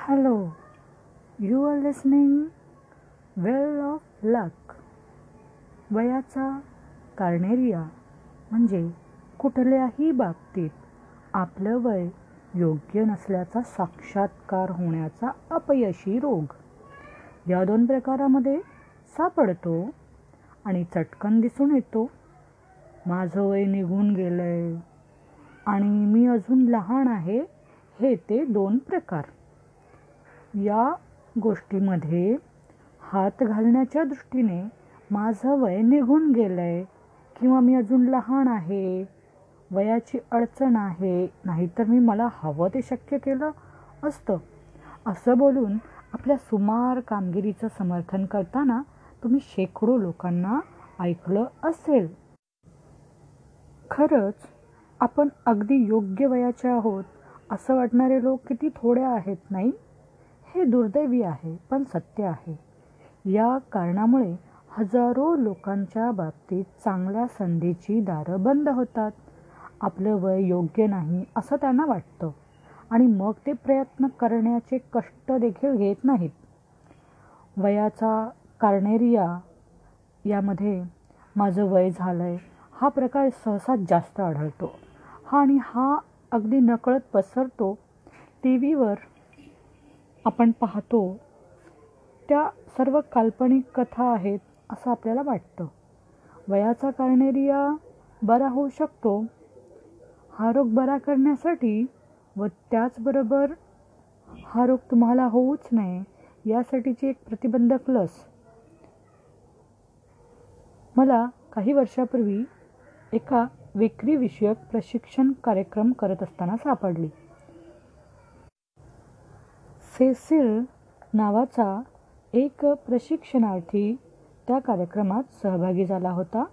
Hello you are listening well of luck वयाचा कार्नेरिया म्हणजे कुठल्याही बाबतीत आपलं वय योग्य नसल्याचा साक्षात्कार होण्याचा अपयशी रोग. या दोन प्रकारामध्ये सापडतो आणि चटकन दिसून येतो. माझं वय निघून गेलं आहे आणि मी अजून लहान आहे हे ते दोन प्रकार. या गोष्टीमध्ये हात घालण्याच्या दृष्टीने माझं वय निघून गेलं आहे किंवा मी अजून लहान आहे वयाची अडचण आहे नाहीतर मी मला हवं ते शक्य केलं असतं. असं बोलून आपल्या सुमार कामगिरीचं समर्थन करताना तुम्ही शेकडो लोकांना ऐकलं असेल. खरंच आपण अगदी योग्य वयाचे आहोत असं वाटणारे लोक किती थोडे आहेत नाही? हे दुर्दैवी आहे पण सत्य आहे. या कारणामुळे हजारो लोकांच्या बाबतीत चांगल्या संधीची दारं बंद होतात. आपलं वय योग्य नाही असं त्यांना वाटतं. आणि मग ते प्रयत्न करण्याचे कष्ट देखील घेत नाहीत. वयाचा कार्नेरिया यामध्ये माझं वय झालं आहे हा प्रकार सहसा जास्त आढळतो. हा आणि हा अगदी नकळत पसरतो. टी व्हीवर आपण पाहतो त्या सर्व काल्पनिक कथा आहेत असं आपल्याला वाटतं. वयाचा कारणेरिया बरा होऊ शकतो. हा रोग बरा करण्यासाठी व त्याचबरोबर हा रोग तुम्हाला होऊच नये यासाठीची एक प्रतिबंधक लस. मला काही वर्षापूर्वी एका विक्रीविषयक प्रशिक्षण कार्यक्रम करत असताना सापडली. सेसिल नावाचा एक प्रशिक्षणार्थी त्या कार्यक्रमात सहभागी झाला होता.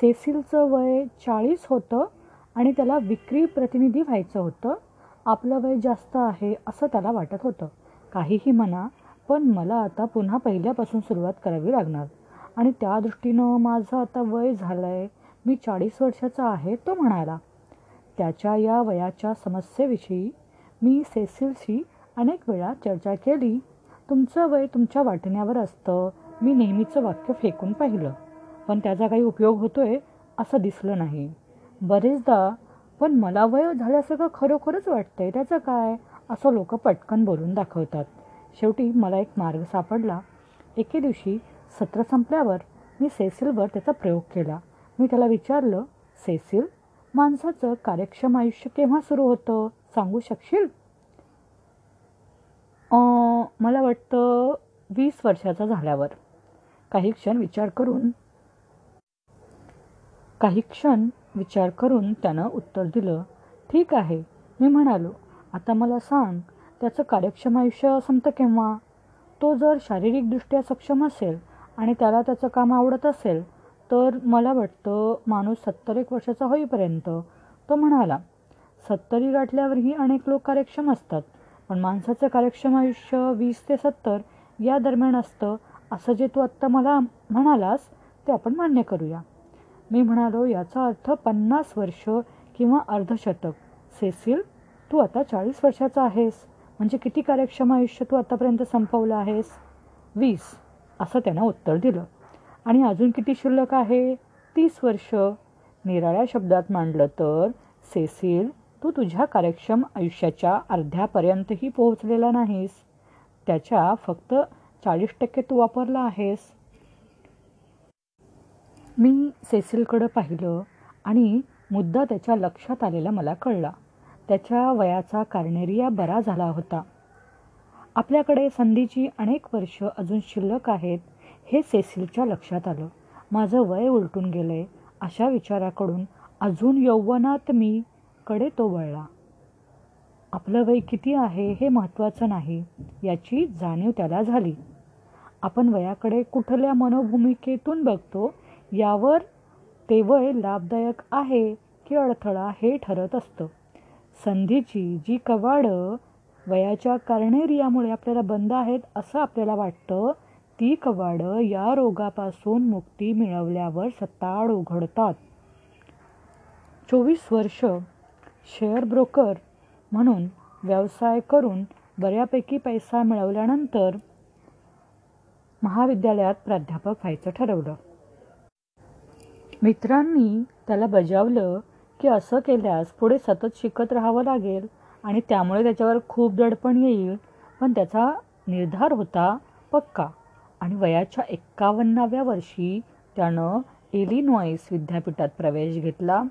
सेसिलचं वय चाळीस होतं आणि त्याला विक्री प्रतिनिधी व्हायचं होतं. आपलं वय जास्त आहे असं त्याला वाटत होतं. काहीही म्हणा पण मला आता पुन्हा पहिल्यापासून सुरुवात करावी लागणार. आणि त्या दृष्टीनं माझं आता वय झालं आहे मी चाळीस वर्षाचा आहे तो म्हणाला. त्याच्या या वयाच्या समस्येविषयी मी सेसिलशी अनेक वेळा चर्चा केली तुमचं वय तुमच्या वाटण्यावर असतं. मी नेहमीचं वाक्य फेकून पाहिलं. पण त्याचा काही उपयोग होतोय असं दिसलं नाही. बरेचदा पण मला वय झाल्यासारखं खरोखरच वाटतंय त्याचं काय? असं लोक पटकन बोलून दाखवतात. शेवटी मला एक मार्ग सापडला. एके दिवशी सत्र संपल्यावर मी सेसिलवर त्याचा प्रयोग केला. मी त्याला विचारलं सेसिल माणसाचं कार्यक्षम आयुष्य केव्हा सुरू होतं? सांगू शकशील? मला वाटतं वीस वर्षाचा झाल्यावर. काही क्षण विचार करून काही क्षण विचार करून त्यानं उत्तर दिलं ठीक आहे मी म्हणालो आता मला सांग त्याचं कार्यक्षम आयुष्य संपतं केव्हा? तो जर शारीरिकदृष्ट्या सक्षम असेल आणि त्याला त्याचं काम आवडत असेल तर मला वाटतं माणूस सत्तर एक वर्षाचा होईपर्यंत तो म्हणाला सत्तरी गाठल्यावरही अनेक लोक कार्यक्षम असतात पण माणसाचं कार्यक्षम आयुष्य वीस ते सत्तर या दरम्यान असतं असं जे तू आत्ता मला म्हणालास ते आपण मान्य करूया. मी म्हणालो याचा अर्थ पन्नास वर्ष किंवा अर्धशतक. सेसिल तू आता चाळीस वर्षाचा आहेस. म्हणजे किती कार्यक्षम आयुष्य तू आतापर्यंत संपवलं आहेस? वीस असं त्यानं उत्तर दिलं. आणि अजून किती शिल्लक आहे? तीस वर्ष. निराळ्या शब्दात मांडलं तर सेसिल तू तुझ्या कार्यक्षम आयुष्याच्या अर्ध्यापर्यंतही पोहोचलेला नाहीस. त्याच्या फक्त चाळीस टक्के तू वापरला आहेस. मी सेसिलकडं पाहिलं आणि मुद्दा त्याच्या लक्षात आलेला मला कळला. त्याच्या वयाचा कार्नेरिया बरा झाला होता. आपल्याकडे संधीची अनेक वर्ष अजून शिल्लक आहेत हे सेसिलच्या लक्षात आलं. माझं वय उलटून गेलं आहे अशा विचाराकडून अजून यौवनात मी कडे तो वळला. आपलं वय किती आहे हे महत्त्वाचं नाही याची जाणीव त्याला झाली. आपण वयाकडे कुठल्या मनोभूमिकेतून बघतो यावर ते वय लाभदायक आहे की अडथळा हे ठरत असतं. संधीची जी कवाडं वयाच्या कार्नेरियामुळे आपल्याला बंद आहेत असं आपल्याला वाटतं ती कवाडं या रोगापासून मुक्ती मिळवल्यावर सत्ताड उघडतात. चोवीस वर्ष शेअर ब्रोकर म्हणून व्यवसाय करून बऱ्यापैकी पैसा मिळवल्यानंतर महाविद्यालयात प्राध्यापक व्हायचं ठरवलं. मित्रांनी त्याला बजावलं की असं केल्यास पुढे सतत शिकत राहावं लागेल आणि त्यामुळे त्याच्यावर खूप दडपण येईल पण त्याचा निर्धार होता पक्का. आणि वयाच्या एक्कावन्नाव्या वर्षी त्यानं इलिनॉईस विद्यापीठात प्रवेश घेतला.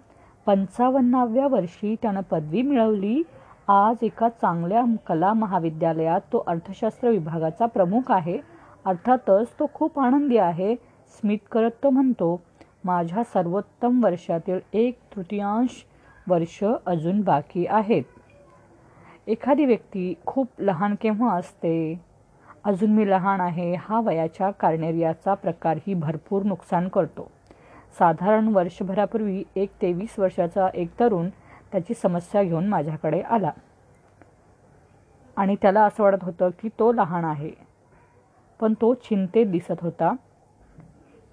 पंचावन्नाव्या वर्षी त्यानं पदवी मिळवली. आज एका चांगल्या कला महाविद्यालयात तो अर्थशास्त्र विभागाचा प्रमुख आहे. अर्थातच तो खूप आनंदी आहे. स्मित करत तो म्हणतो माझ्या सर्वोत्तम वर्षातील एक तृतीयांश वर्ष अजून बाकी आहेत. एखादी व्यक्ती खूप लहान केव्हा असते? अजून मी लहान आहे. हा वयाच्या कार्नेरियाचा प्रकारही भरपूर नुकसान करतो. साधारण वर्षभरापूर्वी एक तेवीस वर्षाचा एक तरुण त्याची समस्या घेऊन माझ्याकडे आला. आणि त्याला असं वाटत होतं की तो लहान आहे. पण तो चिंतेत दिसत होता.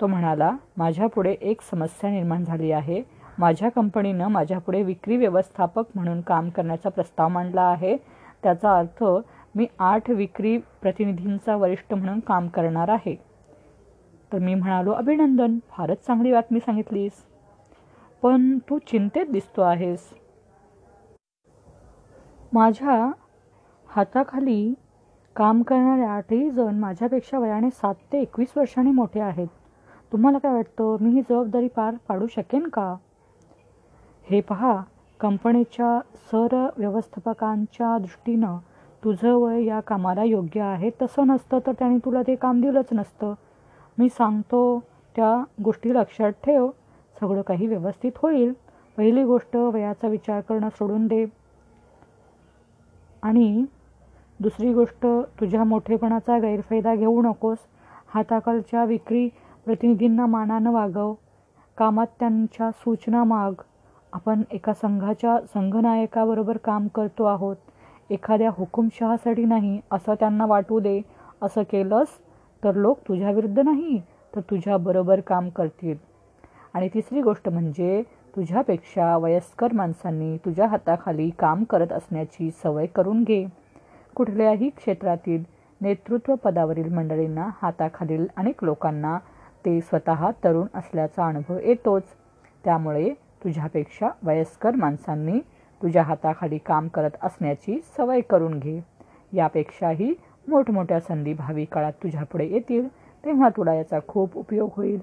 तो म्हणाला माझ्यापुढे एक समस्या निर्माण झाली आहे. माझ्या कंपनीनं माझ्यापुढे विक्री व्यवस्थापक म्हणून काम करण्याचा प्रस्ताव मांडला आहे. त्याचा अर्थ मी आठ विक्री प्रतिनिधींचा वरिष्ठ म्हणून काम करणार आहे. तर मी म्हणालो अभिनंदन फारच चांगली बातमी सांगितलीस. पण तू चिंतेत दिसतो आहेस. माझ्या हाताखाली काम करणारे आठही जण माझ्यापेक्षा वयाने सात ते एकवीस वर्षांनी मोठे आहेत. तुम्हाला काय वाटतं मी ही जबाबदारी पार पाडू शकेन का? हे पहा कंपनीच्या सर व्यवस्थापकांच्या दृष्टीनं तुझं वय या कामाला योग्य आहे. तसं नसतं तर त्याने तुला ते काम दिलंच नसतं. मी सांगतो त्या गोष्टी लक्षात ठेव. सगळं काही व्यवस्थित होईल. पहिली गोष्ट वयाचा विचार करणं सोडून दे. आणि दुसरी गोष्ट तुझ्या मोठेपणाचा गैरफायदा घेऊ नकोस. हाताखालच्या विक्री प्रतिनिधींना मानानं वागव. कामात त्यांच्या सूचना माग. आपण एका संघाच्या संघनायकाबरोबर काम करतो आहोत. एखाद्या हुकुमशहासाठी नाही असं त्यांना वाटू दे. असं केलंस तर लोक तुझ्याविरुद्ध नाही तर तुझ्याबरोबर काम करतील. आणि तिसरी गोष्ट म्हणजे तुझ्यापेक्षा वयस्कर माणसांनी तुझ्या हाताखाली काम करत असण्याची सवय करून घे. कुठल्याही क्षेत्रातील नेतृत्व पदावरील मंडळींना हाताखालील अनेक लोकांना ते स्वतः तरुण असल्याचा अनुभव येतोच. त्यामुळे तुझ्यापेक्षा वयस्कर माणसांनी तुझ्या हाताखाली काम करत असण्याची सवय करून घे. यापेक्षाही मोठमोठ्या संधी भावी काळात तुझ्यापुढे येतील तेव्हा तुला याचा खूप उपयोग होईल.